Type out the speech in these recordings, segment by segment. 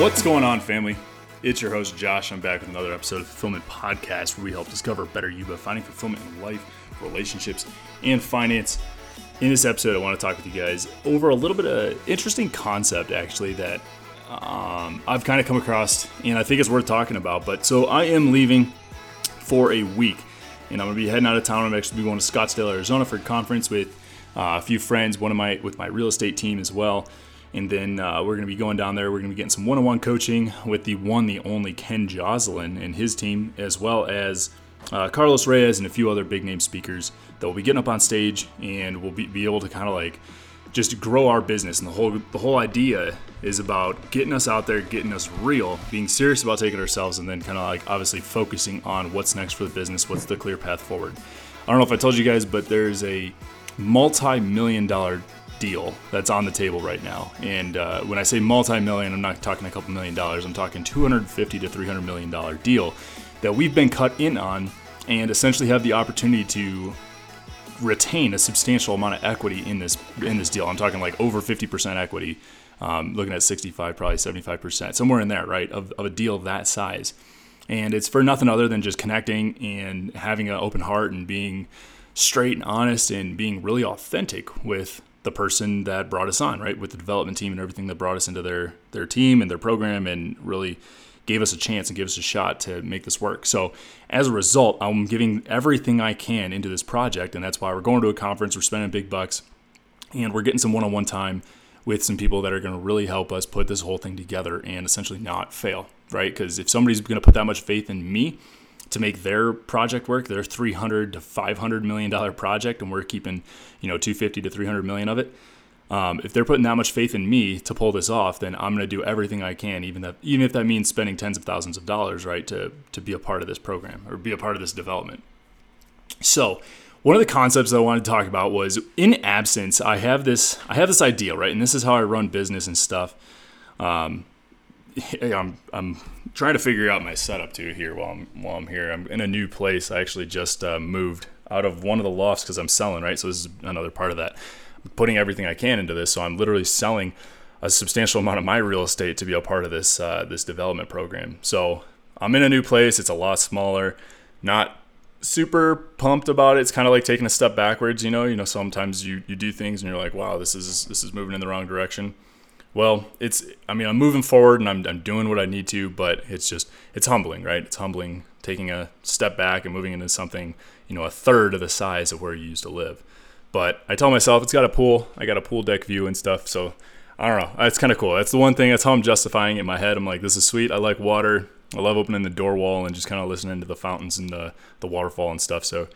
What's going on, family? It's your host, Josh. I'm back with another episode of Fulfillment Podcast where we help discover better you by finding fulfillment in life, relationships, and finance. In this episode, I want to talk with you guys over a little bit of interesting concept, actually, that um, I've kind of come across and I think it's worth talking about. But so I am leaving for a week and I'm going to be heading out of town. I'm actually going to Scottsdale, Arizona for a conference with uh, a few friends, one of my with my real estate team as well. And then uh, we're going to be going down there. We're going to be getting some one on one coaching with the one, the only Ken Joslin and his team, as well as uh, Carlos Reyes and a few other big name speakers that will be getting up on stage and we'll be, be able to kind of like just grow our business. And the whole the whole idea is about getting us out there, getting us real, being serious about taking ourselves, and then kind of like obviously focusing on what's next for the business, what's the clear path forward. I don't know if I told you guys, but there's a multi-million dollar deal that's on the table right now. And uh, when I say multi-million, I'm not talking a couple million dollars. I'm talking 250 to 300 million dollar deal that we've been cut in on, and essentially have the opportunity to retain a substantial amount of equity in this in this deal. I'm talking like over 50% equity. Um, looking at 65, probably 75%, somewhere in there, right, of, of a deal of that size. And it's for nothing other than just connecting and having an open heart and being straight and honest and being really authentic with the person that brought us on, right? With the development team and everything that brought us into their their team and their program and really gave us a chance and gave us a shot to make this work. So as a result, I'm giving everything I can into this project, and that's why we're going to a conference, we're spending big bucks, and we're getting some one-on-one time with some people that are going to really help us put this whole thing together and essentially not fail, right? Because if somebody's going to put that much faith in me, to make their project work, their 300 to 500 million dollar project, and we're keeping, you know, 250 to 300 million of it. Um, if they're putting that much faith in me to pull this off, then I'm going to do everything I can, even that, even if that means spending tens of thousands of dollars, right, to to be a part of this program or be a part of this development. So, one of the concepts that I wanted to talk about was in absence. I have this I have this idea, right, and this is how I run business and stuff. Um, I'm I'm trying to figure out my setup too here while I'm while I'm here. I'm in a new place. I actually just uh, moved out of one of the lofts because I'm selling right. So this is another part of that. I'm putting everything I can into this. So I'm literally selling a substantial amount of my real estate to be a part of this uh, this development program. So I'm in a new place. It's a lot smaller. Not super pumped about it. It's kind of like taking a step backwards. You know. You know. Sometimes you you do things and you're like, wow, this is this is moving in the wrong direction well, it's, I mean, I'm moving forward and I'm, I'm doing what I need to, but it's just, it's humbling, right? It's humbling taking a step back and moving into something, you know, a third of the size of where you used to live. But I tell myself it's got a pool, I got a pool deck view and stuff. So I don't know. It's kind of cool. That's the one thing. That's how I'm justifying it in my head. I'm like, this is sweet. I like water. I love opening the door wall and just kind of listening to the fountains and the, the waterfall and stuff. So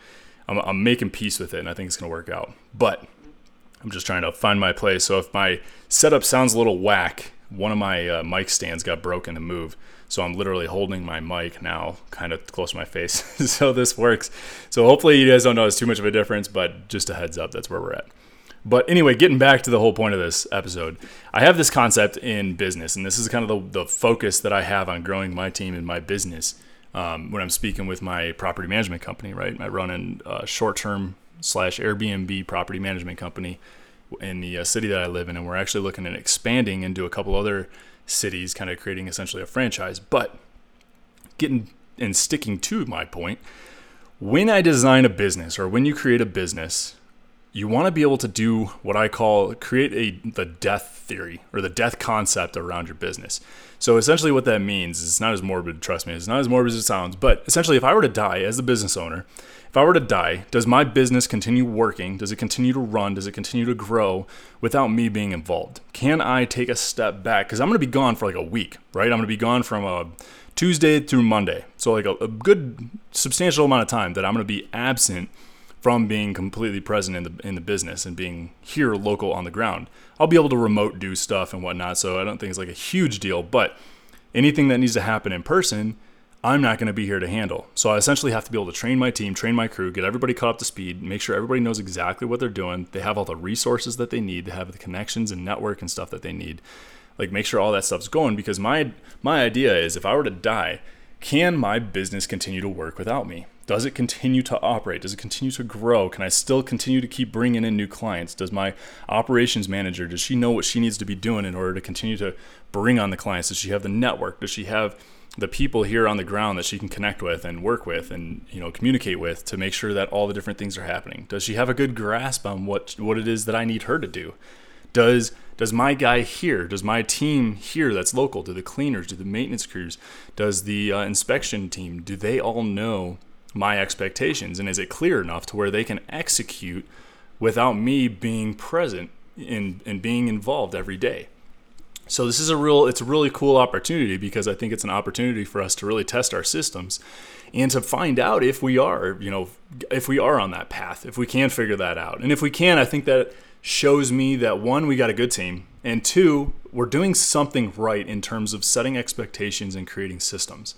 I'm, I'm making peace with it and I think it's going to work out. But I'm just trying to find my place. So if my setup sounds a little whack, one of my uh, mic stands got broken and moved. So I'm literally holding my mic now kind of close to my face. so this works. So hopefully you guys don't notice too much of a difference, but just a heads up, that's where we're at. But anyway, getting back to the whole point of this episode, I have this concept in business, and this is kind of the, the focus that I have on growing my team and my business um, when I'm speaking with my property management company, right? I run a short term slash Airbnb property management company in the uh, city that I live in, and we're actually looking at expanding into a couple other cities, kind of creating essentially a franchise. But getting and sticking to my point, when I design a business or when you create a business, you want to be able to do what I call create a the death theory or the death concept around your business. So essentially what that means is it's not as morbid, trust me, it's not as morbid as it sounds, but essentially if I were to die as a business owner, if I were to die, does my business continue working? Does it continue to run? Does it continue to grow without me being involved? Can I take a step back? Because I'm going to be gone for like a week, right? I'm going to be gone from a Tuesday through Monday. So, like a, a good substantial amount of time that I'm going to be absent from being completely present in the in the business and being here local on the ground. I'll be able to remote do stuff and whatnot, so I don't think it's like a huge deal. But anything that needs to happen in person, I'm not going to be here to handle. So I essentially have to be able to train my team, train my crew, get everybody caught up to speed, make sure everybody knows exactly what they're doing. They have all the resources that they need, they have the connections and network and stuff that they need. Like make sure all that stuff's going because my my idea is if I were to die, can my business continue to work without me? Does it continue to operate? Does it continue to grow? Can I still continue to keep bringing in new clients? Does my operations manager, does she know what she needs to be doing in order to continue to bring on the clients? Does she have the network? Does she have the people here on the ground that she can connect with and work with and you know communicate with to make sure that all the different things are happening? Does she have a good grasp on what what it is that I need her to do? Does does my guy here, does my team here that's local, do the cleaners, do the maintenance crews, does the uh, inspection team, do they all know my expectations? And is it clear enough to where they can execute without me being present and, and being involved every day? So this is a real it's a really cool opportunity because I think it's an opportunity for us to really test our systems and to find out if we are, you know, if we are on that path, if we can figure that out. And if we can, I think that shows me that one, we got a good team, and two, we're doing something right in terms of setting expectations and creating systems.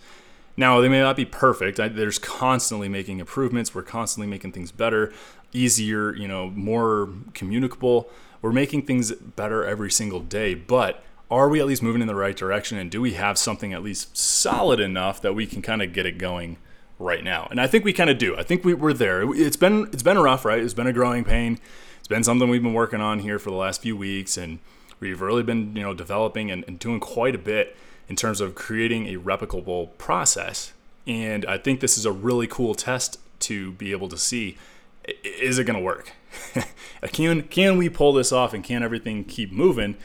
Now, they may not be perfect. I, there's constantly making improvements. We're constantly making things better, easier, you know, more communicable. We're making things better every single day, but are we at least moving in the right direction? And do we have something at least solid enough that we can kind of get it going right now? And i think we kind of do. I think we, we're there. It's been it's been rough right? It's been a growing pain. It's been something we've been working on here for the last few weeks and we've really been you know developing and, and doing quite a bit in terms of creating a replicable process. And i think this is a really cool test to be able to see is it going to work? Can can we pull this off and can everything keep moving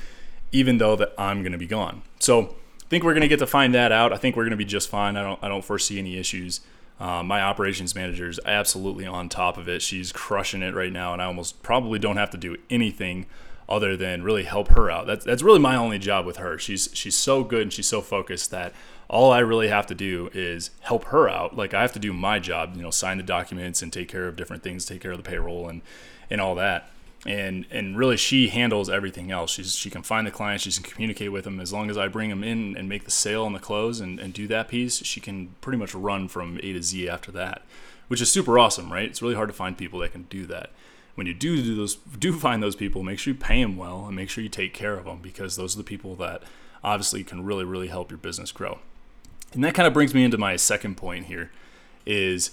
even though that I'm going to be gone. So I think we're going to get to find that out. I think we're going to be just fine. I don't I don't foresee any issues. Uh, my operations manager is absolutely on top of it. She's crushing it right now, and I almost probably don't have to do anything other than really help her out. That's that's really my only job with her. She's she's so good and she's so focused that all I really have to do is help her out. Like I have to do my job, you know, sign the documents and take care of different things, take care of the payroll and and all that and and really she handles everything else. She's she can find the clients, she can communicate with them. As long as I bring them in and make the sale and the close and, and do that piece, she can pretty much run from A to Z after that, which is super awesome, right? It's really hard to find people that can do that. When you do do those do find those people, make sure you pay them well and make sure you take care of them because those are the people that obviously can really really help your business grow. And that kind of brings me into my second point here is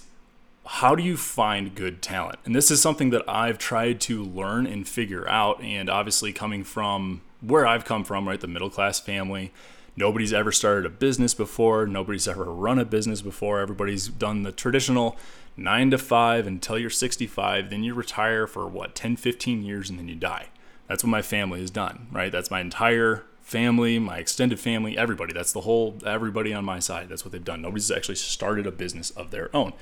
how do you find good talent? And this is something that I've tried to learn and figure out. And obviously, coming from where I've come from, right, the middle class family, nobody's ever started a business before, nobody's ever run a business before. Everybody's done the traditional nine to five until you're 65, then you retire for what, 10, 15 years, and then you die. That's what my family has done, right? That's my entire family, my extended family, everybody. That's the whole, everybody on my side. That's what they've done. Nobody's actually started a business of their own.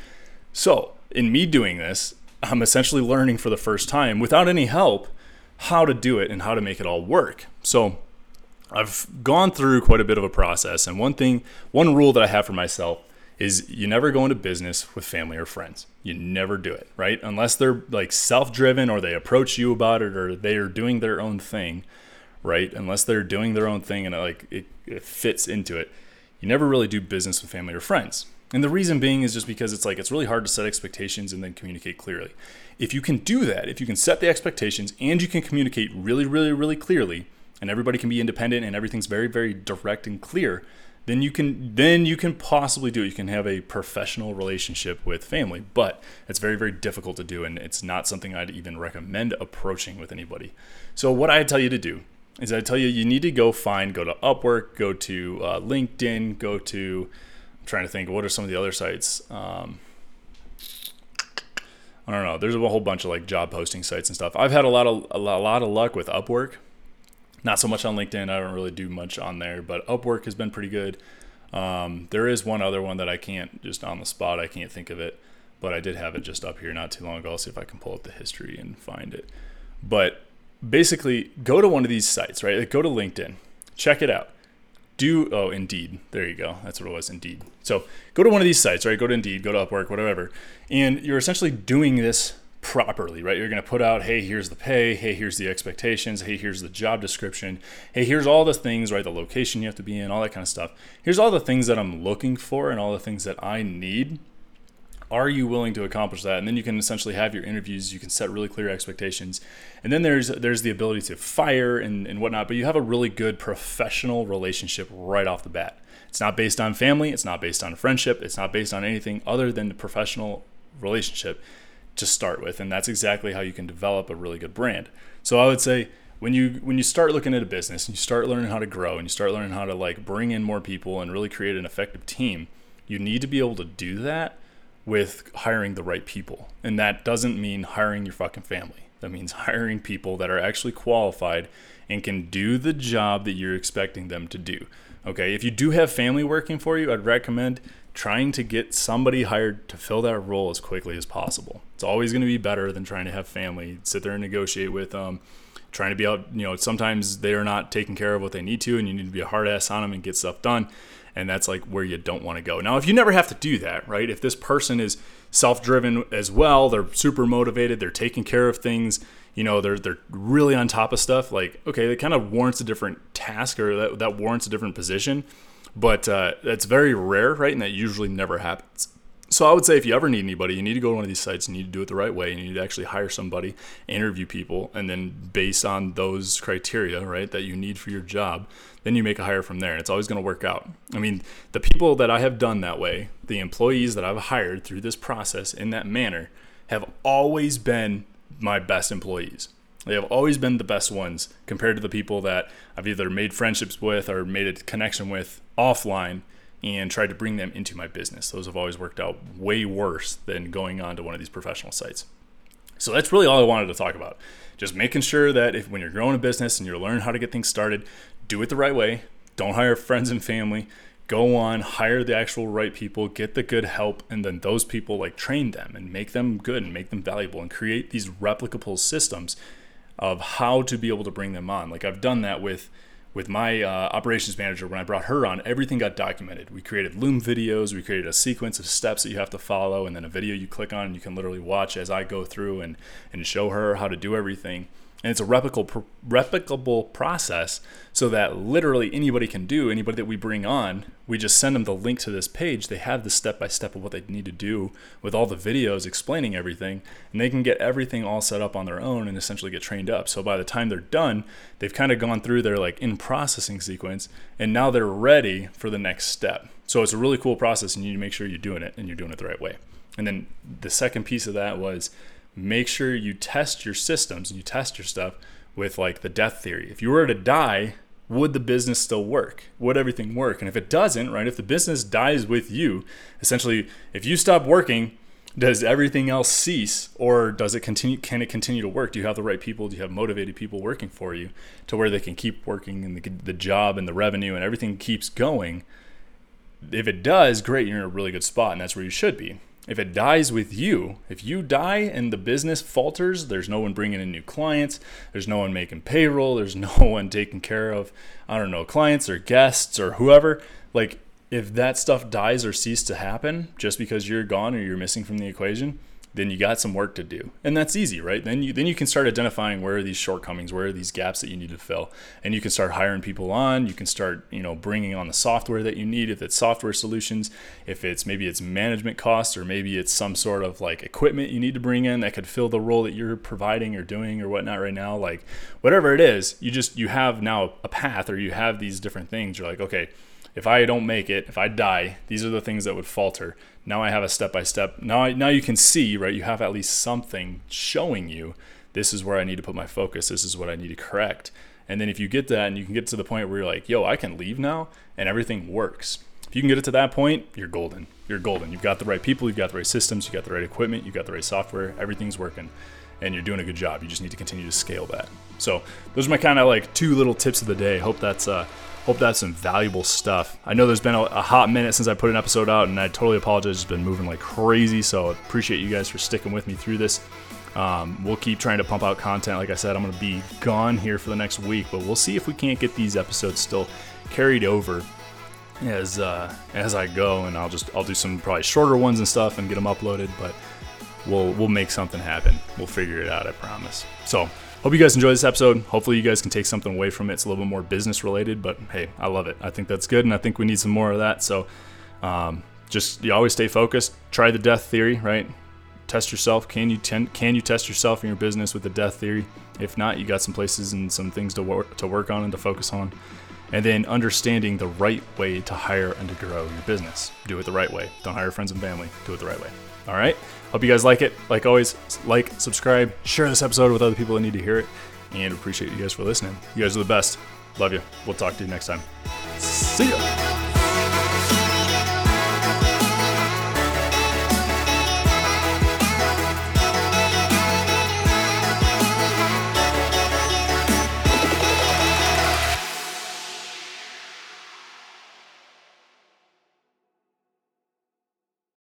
So, in me doing this, I'm essentially learning for the first time without any help how to do it and how to make it all work. So, I've gone through quite a bit of a process. And one thing, one rule that I have for myself is you never go into business with family or friends. You never do it, right? Unless they're like self driven or they approach you about it or they are doing their own thing, right? Unless they're doing their own thing and it, like it, it fits into it, you never really do business with family or friends. And the reason being is just because it's like it's really hard to set expectations and then communicate clearly. If you can do that, if you can set the expectations and you can communicate really, really, really clearly, and everybody can be independent and everything's very, very direct and clear, then you can then you can possibly do it. You can have a professional relationship with family, but it's very, very difficult to do, and it's not something I'd even recommend approaching with anybody. So what I tell you to do is I tell you you need to go find, go to Upwork, go to uh, LinkedIn, go to trying to think what are some of the other sites. Um, I don't know. There's a whole bunch of like job posting sites and stuff. I've had a lot of a lot of luck with Upwork. Not so much on LinkedIn. I don't really do much on there, but Upwork has been pretty good. Um, there is one other one that I can't just on the spot. I can't think of it, but I did have it just up here not too long ago. I'll see if I can pull up the history and find it. But basically, go to one of these sites, right? Like go to LinkedIn, check it out do oh indeed. There you go. That's what it was indeed. So go to one of these sites right? Go to indeed go to upwork whatever. And you're essentially doing this properly right? You're going to put out hey here's the pay hey here's the expectations hey here's the job description hey here's all the things right? The location you have to be in all that kind of stuff. Here's all the things that i'm looking for and all the things that i need are you willing to accomplish that? And then you can essentially have your interviews. You can set really clear expectations. And then there's there's the ability to fire and, and whatnot but you have a really good professional relationship right off the bat. It's not based on family. It's not based on friendship. It's not based on anything other than the professional relationship to start with. And that's exactly how you can develop a really good brand. So i would say when you when you start looking at a business and you start learning how to grow and you start learning how to like bring in more people and really create an effective team you need to be able to do that with hiring the right people. And that doesn't mean hiring your fucking family. That means hiring people that are actually qualified and can do the job that you're expecting them to do. Okay, if you do have family working for you, I'd recommend trying to get somebody hired to fill that role as quickly as possible. It's always going to be better than trying to have family sit there and negotiate with them, trying to be out. You know, sometimes they are not taking care of what they need to, and you need to be a hard ass on them and get stuff done and that's like where you don't want to go. Now, if you never have to do that, right? If this person is self-driven as well, they're super motivated, they're taking care of things, you know, they're they're really on top of stuff. Like, okay, it kind of warrants a different task or that, that warrants a different position, but uh, that's very rare, right? And that usually never happens. So I would say if you ever need anybody, you need to go to one of these sites you need to do it the right way. You need to actually hire somebody, interview people, and then based on those criteria, right, that you need for your job, then you make a hire from there. And it's always going to work out. I mean, the people that I have done that way, the employees that I've hired through this process in that manner, have always been my best employees. They have always been the best ones compared to the people that I've either made friendships with or made a connection with offline and tried to bring them into my business. Those have always worked out way worse than going on to one of these professional sites. So that's really all I wanted to talk about. Just making sure that if when you're growing a business and you're learning how to get things started, do it the right way. Don't hire friends and family. Go on, hire the actual right people, get the good help, and then those people like train them and make them good and make them valuable and create these replicable systems of how to be able to bring them on. Like I've done that with with my uh, operations manager when I brought her on, everything got documented. We created Loom videos, we created a sequence of steps that you have to follow, and then a video you click on and you can literally watch as I go through and, and show her how to do everything and it's a replicable replicable process so that literally anybody can do anybody that we bring on we just send them the link to this page. They have the step by step of what they need to do with all the videos explaining everything. And they can get everything all set up on their own and essentially get trained up. So by the time they're done they've kind of gone through their like in processing sequence and now they're ready for the next step. So it's a really cool process and you need to make sure you're doing it and you're doing it the right way. And then the second piece of that was make sure you test your systems and you test your stuff with like the death theory. If you were to die, would the business still work? Would everything work? And if it doesn't, right, if the business dies with you, essentially, if you stop working, does everything else cease or does it continue can it continue to work do you have the right people do you have motivated people working for you to where they can keep working and the, the job and the revenue and everything keeps going if it does great you're in a really good spot and that's where you should be if it dies with you, if you die and the business falters, there's no one bringing in new clients, there's no one making payroll, there's no one taking care of, I don't know, clients or guests or whoever. Like, if that stuff dies or ceases to happen just because you're gone or you're missing from the equation, then you got some work to do. And that's easy right? Then you then you can start identifying where are these shortcomings where are these gaps that you need to fill. And you can start hiring people on. You can start you know bringing on the software that you need. If it's software solutions if it's maybe it's management costs or maybe it's some sort of like equipment you need to bring in that could fill the role that you're providing or doing or whatnot right now like whatever it is you just you have now a path or you have these different things. You're like okay if I don't make it, if I die, these are the things that would falter. Now I have a step by step. Now I, now you can see, right? You have at least something showing you this is where I need to put my focus. This is what I need to correct. And then if you get that and you can get to the point where you're like, yo, I can leave now and everything works. If you can get it to that point, you're golden. You're golden. You've got the right people, you've got the right systems, you've got the right equipment, you've got the right software, everything's working and you're doing a good job. You just need to continue to scale that. So those are my kind of like two little tips of the day. Hope that's uh, Hope that's some valuable stuff. I know there's been a, a, hot minute since I put an episode out, and I totally apologize. It's been moving like crazy, so appreciate you guys for sticking with me through this. Um, we'll keep trying to pump out content. Like I said, I'm going to be gone here for the next week, but we'll see if we can't get these episodes still carried over as uh, as I go, and I'll just I'll do some probably shorter ones and stuff and get them uploaded, but we'll we'll make something happen. We'll figure it out, I promise. So Hope you guys enjoy this episode. Hopefully, you guys can take something away from it. It's a little bit more business related, but hey, I love it. I think that's good, and I think we need some more of that. So, um, just you always stay focused. Try the death theory, right? Test yourself. Can you ten, can you test yourself in your business with the death theory? If not, you got some places and some things to work to work on and to focus on. And then understanding the right way to hire and to grow your business. Do it the right way. Don't hire friends and family. Do it the right way. All right. Hope you guys like it. Like always, like, subscribe, share this episode with other people that need to hear it, and appreciate you guys for listening. You guys are the best. Love you. We'll talk to you next time. See ya.